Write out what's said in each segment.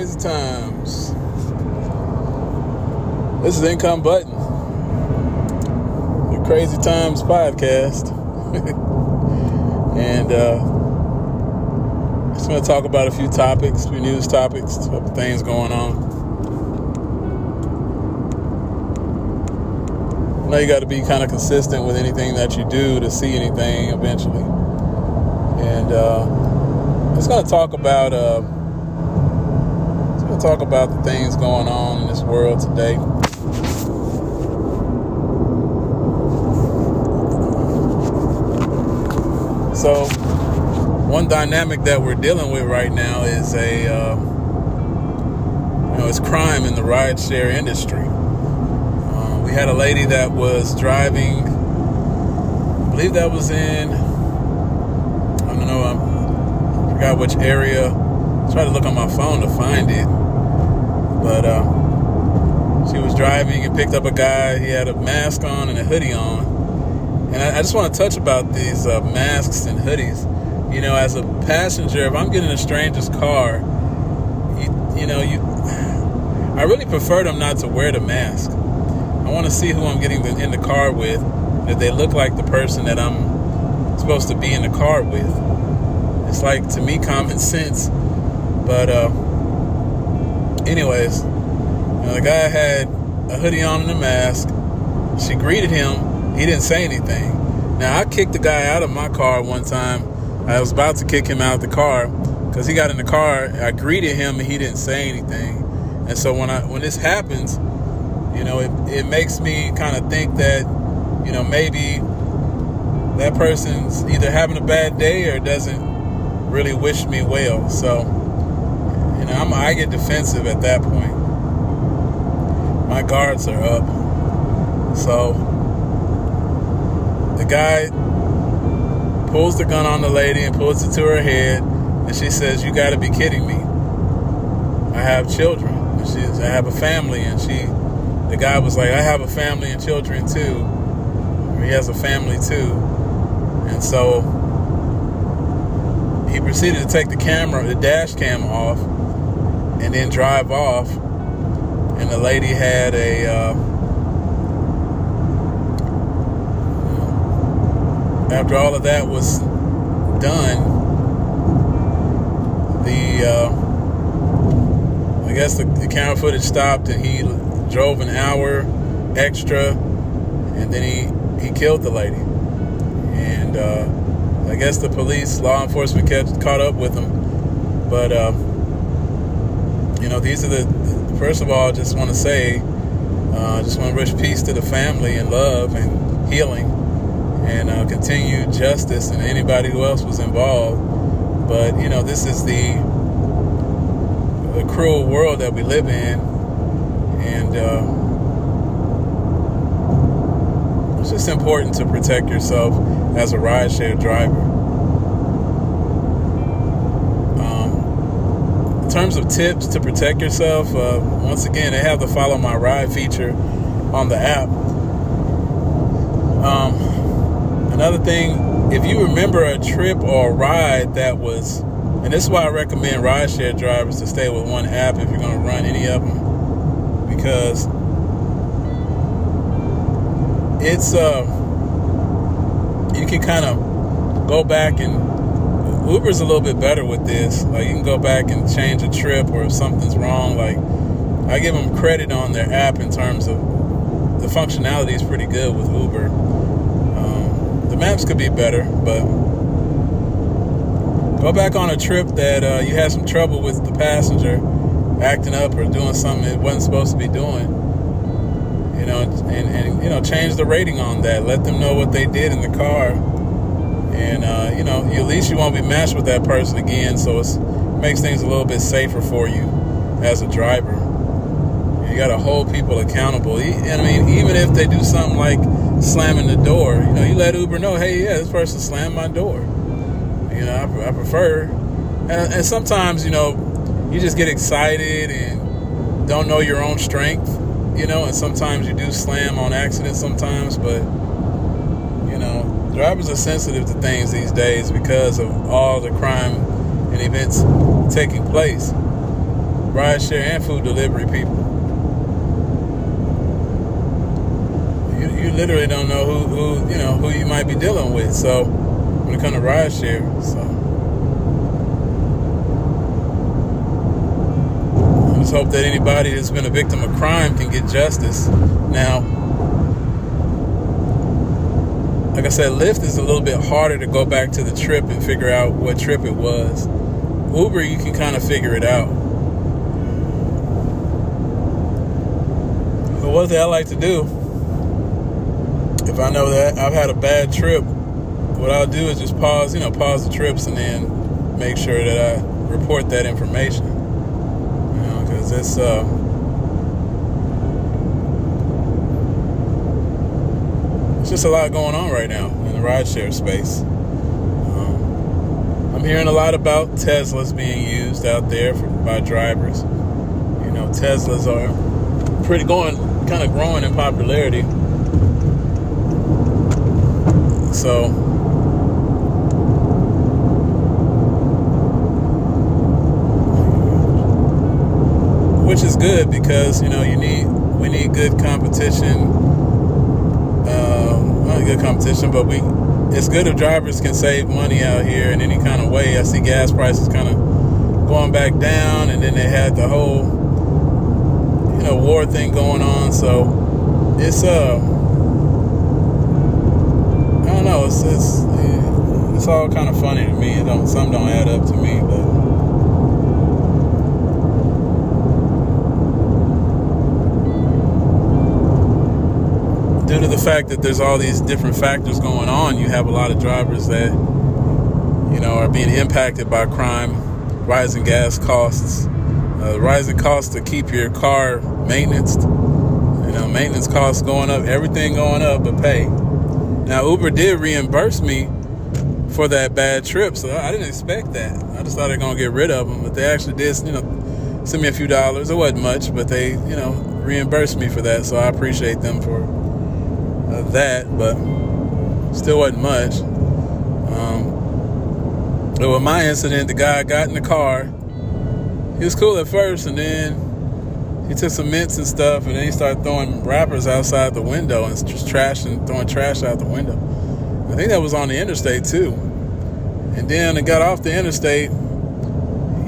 Crazy times. This is Income Button, the Crazy Times podcast. and uh, just going to talk about a few topics, few news topics, things going on. I know you got to be kind of consistent with anything that you do to see anything eventually. And uh, just going to talk about. Uh, talk about the things going on in this world today. So, one dynamic that we're dealing with right now is a, uh, you know, it's crime in the rideshare industry. Uh, we had a lady that was driving, I believe that was in, I don't know, I forgot which area. I tried to look on my phone to find it but uh, she was driving and picked up a guy. He had a mask on and a hoodie on. And I, I just want to touch about these uh, masks and hoodies. You know, as a passenger, if I'm getting a stranger's car, you, you know, you, I really prefer them not to wear the mask. I want to see who I'm getting in the car with. If they look like the person that I'm supposed to be in the car with. It's like to me common sense, but. Uh, anyways, you know, the guy had a hoodie on and a mask. She greeted him. He didn't say anything. Now, I kicked the guy out of my car one time. I was about to kick him out of the car because he got in the car. I greeted him and he didn't say anything. And so when I when this happens, you know, it, it makes me kind of think that, you know, maybe that person's either having a bad day or doesn't really wish me well. So I'm, I get defensive at that point. My guards are up. So the guy pulls the gun on the lady and pulls it to her head, and she says, "You got to be kidding me! I have children. And I have a family." And she, the guy was like, "I have a family and children too. He has a family too." And so he proceeded to take the camera, the dash cam off, and then drive off. And the lady had a uh, after all of that was done, the uh, I guess the, the camera footage stopped, and he drove an hour extra, and then he he killed the lady. And uh, I guess the police, law enforcement, kept, caught up with him, but. Uh, these are the, first of all, I just want to say, uh, just want to wish peace to the family and love and healing and uh, continued justice and anybody who else was involved. But, you know, this is the, the cruel world that we live in. And uh, it's just important to protect yourself as a rideshare driver. in terms of tips to protect yourself, uh, once again, they have the follow my ride feature on the app. Um, another thing, if you remember a trip or a ride that was, and this is why I recommend rideshare drivers to stay with one app if you're going to run any of them, because it's uh, you can kind of go back and Uber's a little bit better with this. Like you can go back and change a trip, or if something's wrong, like I give them credit on their app in terms of the functionality is pretty good with Uber. Um, the maps could be better, but go back on a trip that uh, you had some trouble with the passenger acting up or doing something it wasn't supposed to be doing. You know, and, and you know, change the rating on that. Let them know what they did in the car and uh, you know, at least you won't be matched with that person again. So it makes things a little bit safer for you as a driver. You got to hold people accountable. And i mean, even if they do something like slamming the door, you know, you let Uber know, hey, yeah, this person slammed my door. You know, I, I prefer. And, and sometimes, you know, you just get excited and don't know your own strength. You know, and sometimes you do slam on accident sometimes, but drivers are sensitive to things these days because of all the crime and events taking place. rideshare and food delivery people. You, you literally don't know who, who you know who you might be dealing with. So when it comes to rideshare, so I just hope that anybody that's been a victim of crime can get justice. Now, like I said, Lyft is a little bit harder to go back to the trip and figure out what trip it was. Uber, you can kind of figure it out. But one thing I like to do, if I know that I've had a bad trip, what I'll do is just pause, you know, pause the trips and then make sure that I report that information. You know, because it's uh, just a lot going on right now in the rideshare space. Um, I'm hearing a lot about Teslas being used out there for, by drivers. You know, Teslas are pretty going, kind of growing in popularity. So which is good because you know you need we need good competition. Good competition, but we it's good if drivers can save money out here in any kind of way. I see gas prices kind of going back down, and then they had the whole you know war thing going on. So it's uh I don't know. It's it's it's all kind of funny to me. It don't some don't add up to me, but. due to the fact that there's all these different factors going on, you have a lot of drivers that, you know, are being impacted by crime, rising gas costs, uh, rising costs to keep your car maintenance. You know, maintenance costs going up, everything going up, but pay. Now, Uber did reimburse me for that bad trip, so I didn't expect that. I just thought they're gonna get rid of them, but they actually did, you know, send me a few dollars. It wasn't much, but they, you know, reimbursed me for that, so I appreciate them for of that, but still wasn't much. Um, but with my incident, the guy got in the car. He was cool at first, and then he took some mints and stuff, and then he started throwing wrappers outside the window and just trashing, throwing trash out the window. I think that was on the interstate too. And then it got off the interstate.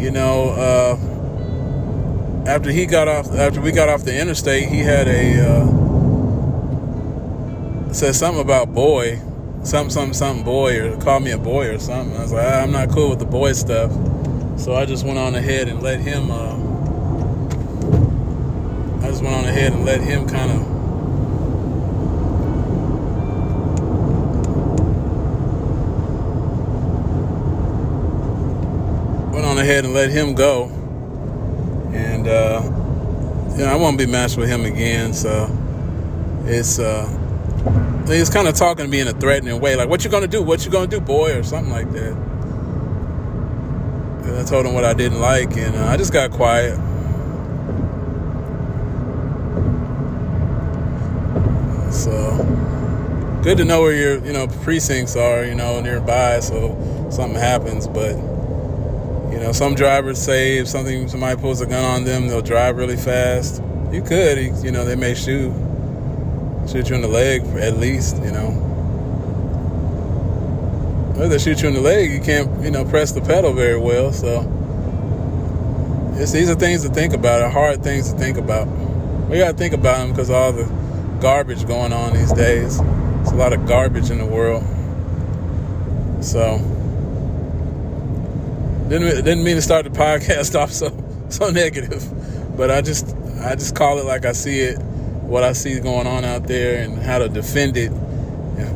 You know, uh, after he got off, after we got off the interstate, he had a. Uh, said something about boy, something, something, something boy, or called me a boy or something. I was like, I'm not cool with the boy stuff. So I just went on ahead and let him, uh, I just went on ahead and let him kind of went on ahead and let him go. And, uh, you know, I won't be matched with him again. So it's, uh, he was kind of talking to me in a threatening way, like, "What you gonna do? What you gonna do, boy?" or something like that. And I told him what I didn't like, and uh, I just got quiet. So good to know where your you know precincts are, you know, nearby, so something happens. But you know, some drivers say if something somebody pulls a gun on them, they'll drive really fast. You could, you know, they may shoot shoot you in the leg at least, you know. If they shoot you in the leg, you can't, you know, press the pedal very well. So it's, these are things to think about, are hard things to think about. We got to think about them because all the garbage going on these days. It's a lot of garbage in the world. So didn't didn't mean to start the podcast off so so negative, but I just I just call it like I see it what I see going on out there and how to defend it.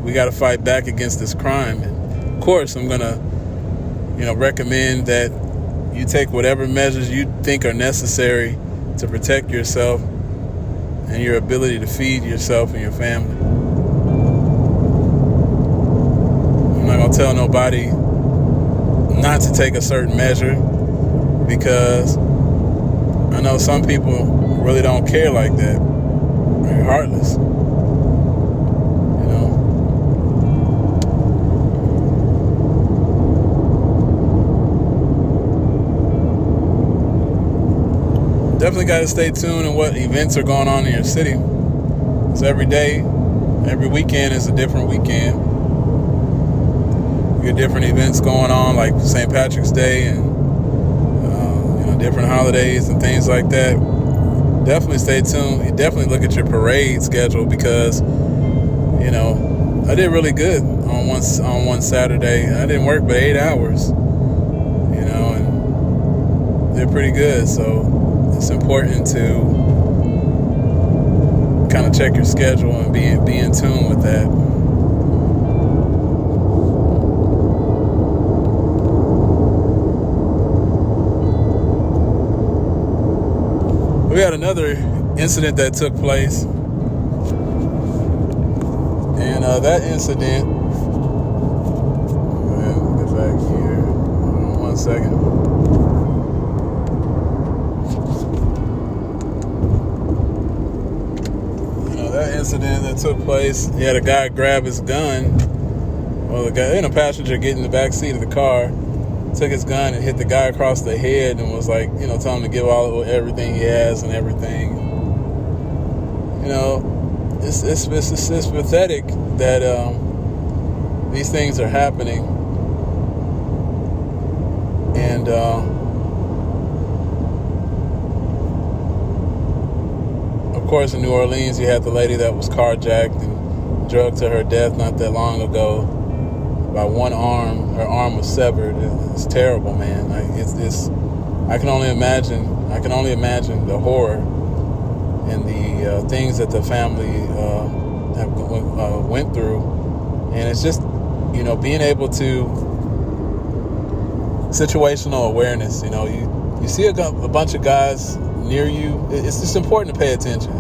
We got to fight back against this crime. And of course, I'm gonna, you know, recommend that you take whatever measures you think are necessary to protect yourself and your ability to feed yourself and your family. I'm not gonna tell nobody not to take a certain measure because I know some people really don't care like that heartless. Definitely got to stay tuned on what events are going on in your city. So every day, every weekend is a different weekend. You get different events going on, like St. Patrick's Day and uh, you know different holidays and things like that. Definitely stay tuned. Definitely look at your parade schedule because you know I did really good on one on one Saturday. I didn't work but eight hours. You know, and they're pretty good. So it's important to kind of check your schedule and be be in tune with that. We had another incident that took place, and uh, that incident. Get back here. One second. incident that took place. He had a guy grab his gun. Well, the guy, and a passenger get in the back seat of the car, took his gun and hit the guy across the head, and was like, you know, telling him to give all everything he has and everything. You know, it's it's it's, it's, it's pathetic that um, these things are happening, and. Uh, of course, in New Orleans, you had the lady that was carjacked and drugged to her death not that long ago by one arm. Her arm was severed. It's terrible, man. It's this. I can only imagine. I can only imagine the horror and the uh, things that the family uh, have uh, went through, and it's just you know being able to situational awareness. You know, you you see a, a bunch of guys near you, it's just important to pay attention,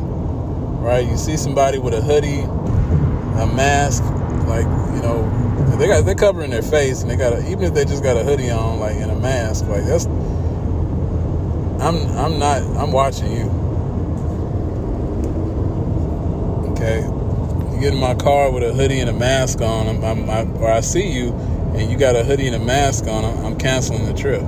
right? You see somebody with a hoodie, a mask, like you know, they got they're covering their face, and they got a, even if they just got a hoodie on, like in a mask, like that's. I'm I'm not I'm watching you. Okay, you get in my car with a hoodie and a mask on, I'm, I'm I, or I see you, and you got a hoodie and a mask on, I'm canceling the trip.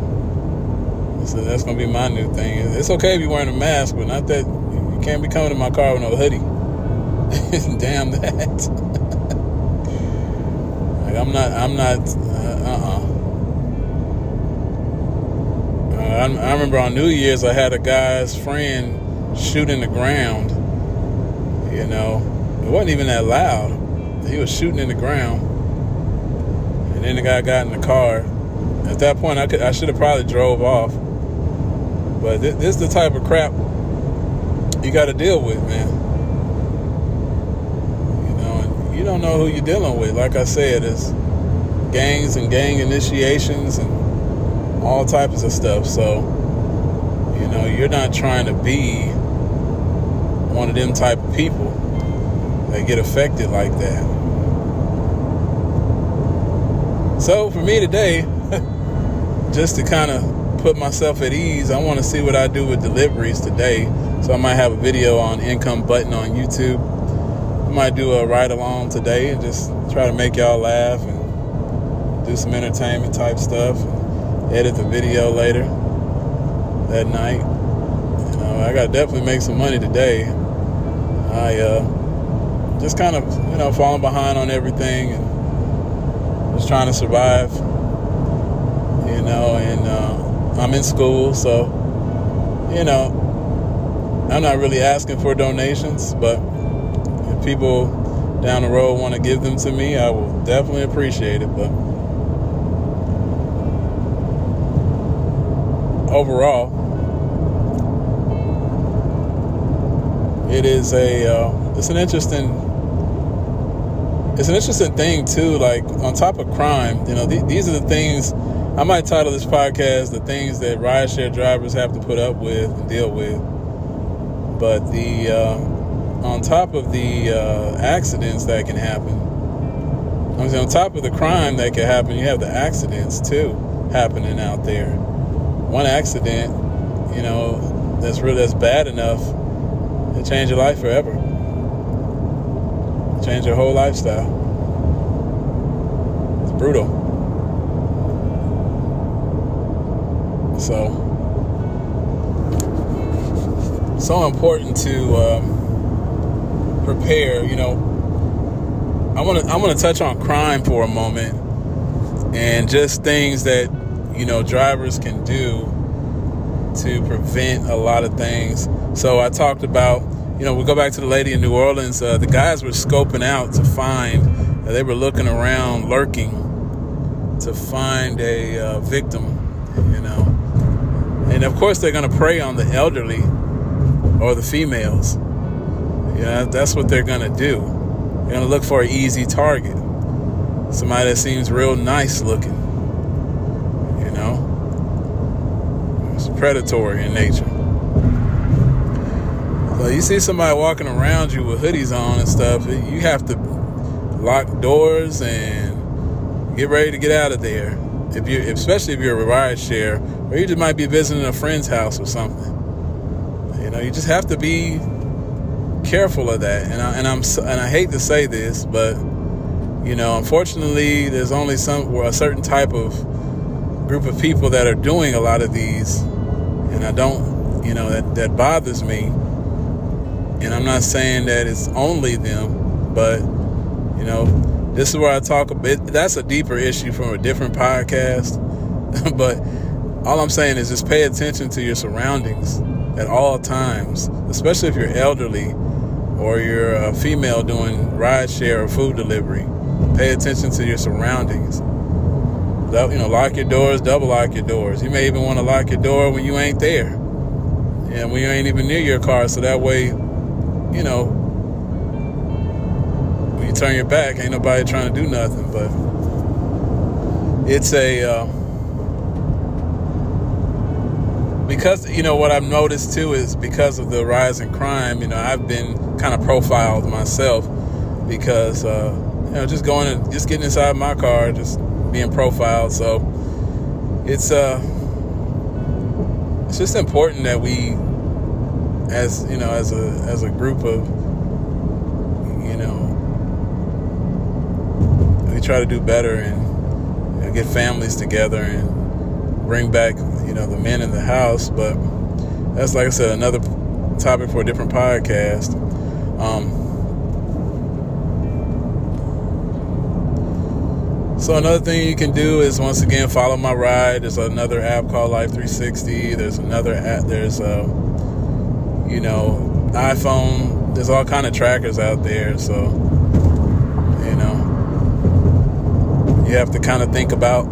So that's gonna be my new thing. It's okay if you're wearing a mask, but not that you can't be coming to my car with no hoodie. Damn that. I'm not. I'm not. Uh. Uh-uh. uh I, I remember on New Year's I had a guy's friend shoot in the ground. You know, it wasn't even that loud. He was shooting in the ground, and then the guy got in the car. At that point, I could I should have probably drove off but this is the type of crap you got to deal with, man. You know, and you don't know who you're dealing with. Like I said, it's gangs and gang initiations and all types of stuff. So, you know, you're not trying to be one of them type of people that get affected like that. So for me today, just to kind of put myself at ease, I want to see what I do with deliveries today. So I might have a video on income button on YouTube. I might do a ride along today and just try to make y'all laugh and do some entertainment type stuff. edit the video later that night. You know, I got to definitely make some money today. I uh, just kind of, you know, falling behind on everything and just trying to survive. You know, and uh, I'm in school, so you know, I'm not really asking for donations, but people down the road want to give them to me, I will definitely appreciate it. But overall, it is a uh, it's an interesting it's an interesting thing too. Like on top of crime, you know, th- these are the things I might title this podcast "The Things That Rideshare Drivers Have to Put Up With and Deal With." But the uh, on top of the uh, accidents that can happen, I mean, on top of the crime that can happen, you have the accidents too happening out there. One accident, you know, that's really that's bad enough to change your life forever, change your whole lifestyle. It's brutal. So, so important to um, prepare. You know, I want to I want to touch on crime for a moment and just things that you know drivers can do to prevent a lot of things. So I talked about, you know, we go back to the lady in New Orleans. Uh, the guys were scoping out to find. Uh, they were looking around, lurking to find a uh, victim, you know. And of course, they're going to prey on the elderly or the females. Yeah, that's what they're going to do. They're going to look for an easy target. Somebody that seems real nice looking. You know? It's predatory in nature. So you see somebody walking around you with hoodies on and stuff, you have to lock doors and get ready to get out of there. If you, especially if you're a ride share, or you just might be visiting a friend's house or something. You know, you just have to be careful of that. And I, and I'm and I hate to say this, but you know, unfortunately, there's only some a certain type of group of people that are doing a lot of these, and I don't, you know, that that bothers me. And I'm not saying that it's only them, but you know, this is where I talk a bit. That's a deeper issue from a different podcast. but all I'm saying is just pay attention to your surroundings at all times, especially if you're elderly or you're a female doing ride share or food delivery. Pay attention to your surroundings. You know, lock your doors, double lock your doors. You may even want to lock your door when you ain't there. And when you ain't even near your car, so that way, you know, when you turn your back, ain't nobody trying to do nothing. But it's a uh, because you know what I've noticed too is because of the rise in crime. You know, I've been kind of profiled myself because uh, you know just going and just getting inside my car, just being profiled. So it's uh it's just important that we as you know as a as a group of you know we try to do better and you know, get families together and bring back, you know, the men in the house. But that's like I said, another topic for a different podcast. Um, so another thing you can do is once again follow my ride. There's another app called Life 360. There's another app. There's a, you know, iPhone. There's all kind of trackers out there. So you know you have to kind of think about,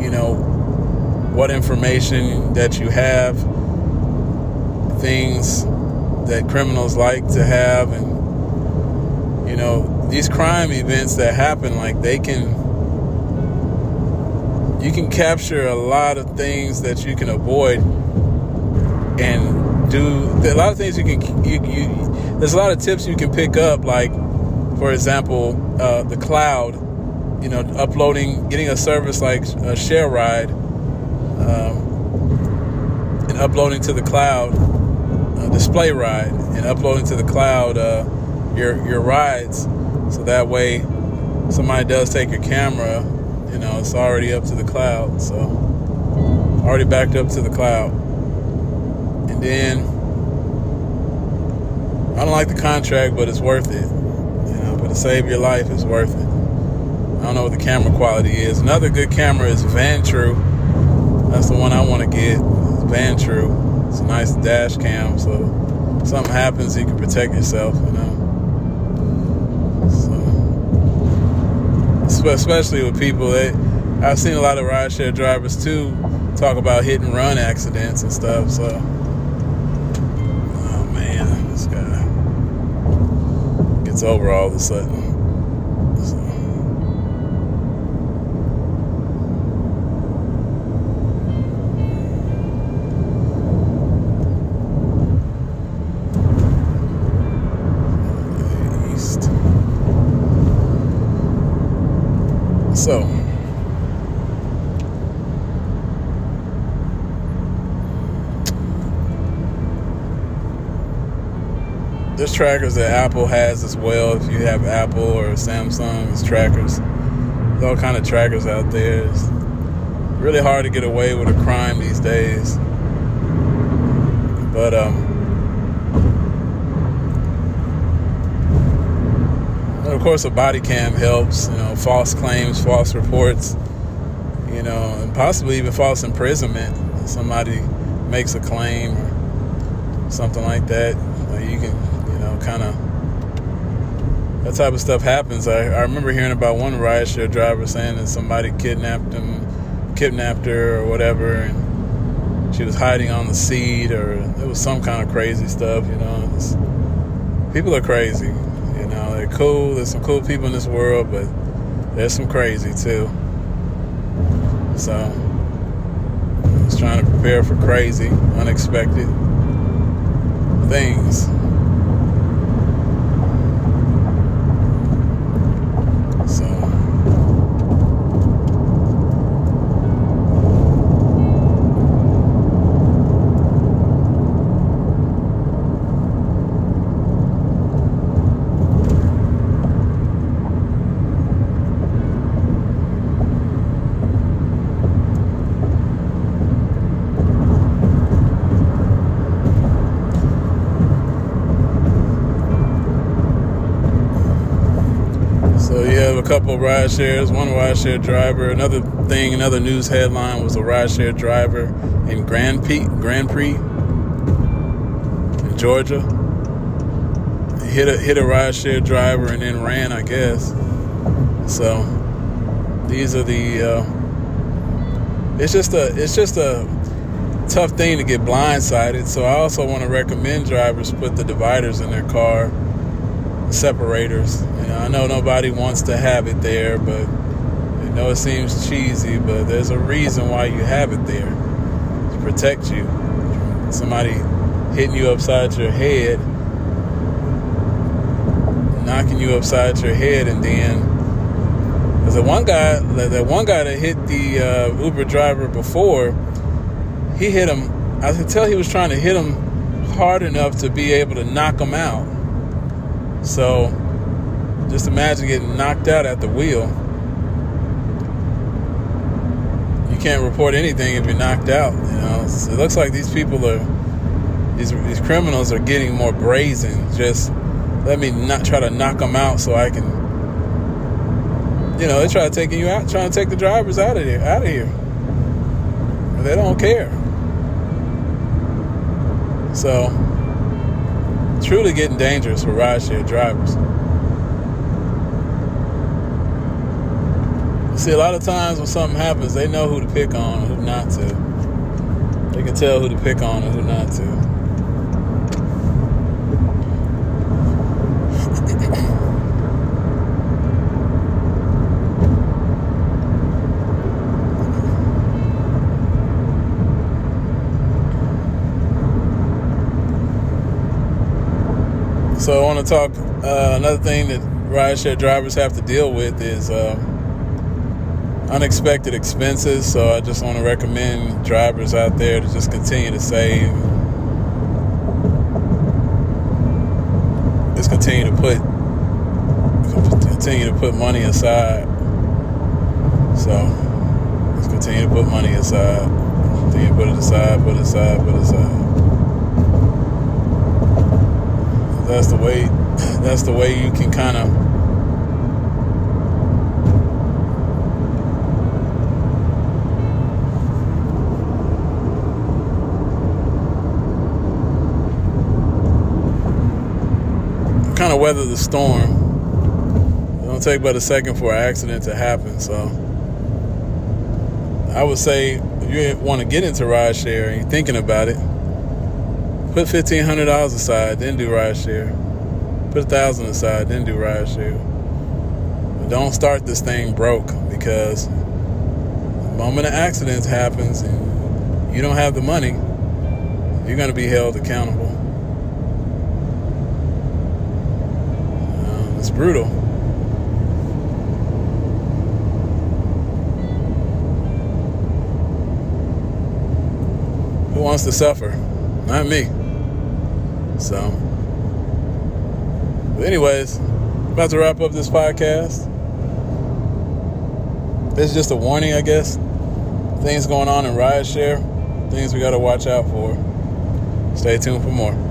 you know, what information that you have, things that criminals like to have, and, you know, these crime events that happen, like they can, you can capture a lot of things that you can avoid and do a lot of things you can you, you there's a lot of tips you can pick up like for example uh, the cloud you know, uploading, getting a service like a Share Ride, um, and uploading to the cloud, uh, Display Ride, and uploading to the cloud uh, your your rides, so that way somebody does take your camera, you know, it's already up to the cloud, so already backed up to the cloud, and then I don't like the contract, but it's worth it, you know, but to save your life, it's worth it. I don't know what the camera quality is. Another good camera is Vantrue. That's the one I want to get. Vantrue. It's a nice dash cam, so if something happens, you can protect yourself. You know. So, especially with people that I've seen a lot of rideshare drivers too talk about hit and run accidents and stuff. So, oh man, this guy gets over all of a sudden. So, there's trackers that Apple has as well. If you have Apple or Samsung, trackers. There's all kind of trackers out there. It's really hard to get away with a crime these days. But um, of course, a body cam helps. You know, false claims, false reports. You know, and possibly even false imprisonment. Somebody makes a claim or something like that. You can, you know, kind of that type of stuff happens. I, I remember hearing about one rideshare driver saying that somebody kidnapped him, kidnapped her or whatever, and she was hiding on the seat, or it was some kind of crazy stuff. You know, people are crazy. Cool. There's some cool people in this world, but there's some crazy too. So, I was trying to prepare for crazy, unexpected things. Couple ride shares, one ride share driver. Another thing, another news headline was a ride share driver in Grand Prix, Grand Prix in Georgia. He hit a hit a ride share driver and then ran, I guess. So these are the. Uh, it's just a it's just a tough thing to get blindsided. So I also want to recommend drivers put the dividers in their car separators. You know, I know nobody wants to have it there, but I know it seems cheesy, but there's a reason why you have it there to protect you. Somebody hitting you upside your head, knocking you upside your head, and then there's the one guy, that one guy that hit the uh, Uber driver before, he hit him. I could tell he was trying to hit him hard enough to be able to knock him out so just imagine getting knocked out at the wheel. You can't report anything if you're knocked out. You know, so it looks like these people are these these criminals are getting more brazen. Just let me not try to knock them out so I can. You know, they try to take you out, trying to take the drivers out of here, out of here. They don't care. So truly getting dangerous for rideshare drivers. See, a lot of times when something happens, they know who to pick on and who not to. They can tell who to pick on and who not to. So I want to talk. Uh, another thing that rideshare drivers have to deal with is uh, unexpected expenses. So I just want to recommend drivers out there to just continue to save. Just continue to put continue to put money aside. So just continue to put money aside. Continue to put it aside, put it aside, put it aside. That's the way that's the way you can kind of kind of weather the storm. It don't take but a second for an accident to happen. So I would say if you want to get into rideshare and you're thinking about it, Put fifteen hundred dollars aside, then do ride share. Put a thousand aside, then do ride share. But don't start this thing broke because the moment an accident happens and you don't have the money, you're going to be held accountable. Uh, it's brutal. Who wants to suffer? Not me. So, but anyways, about to wrap up this podcast. This is just a warning, I guess. Things going on in rideshare, things we got to watch out for. Stay tuned for more.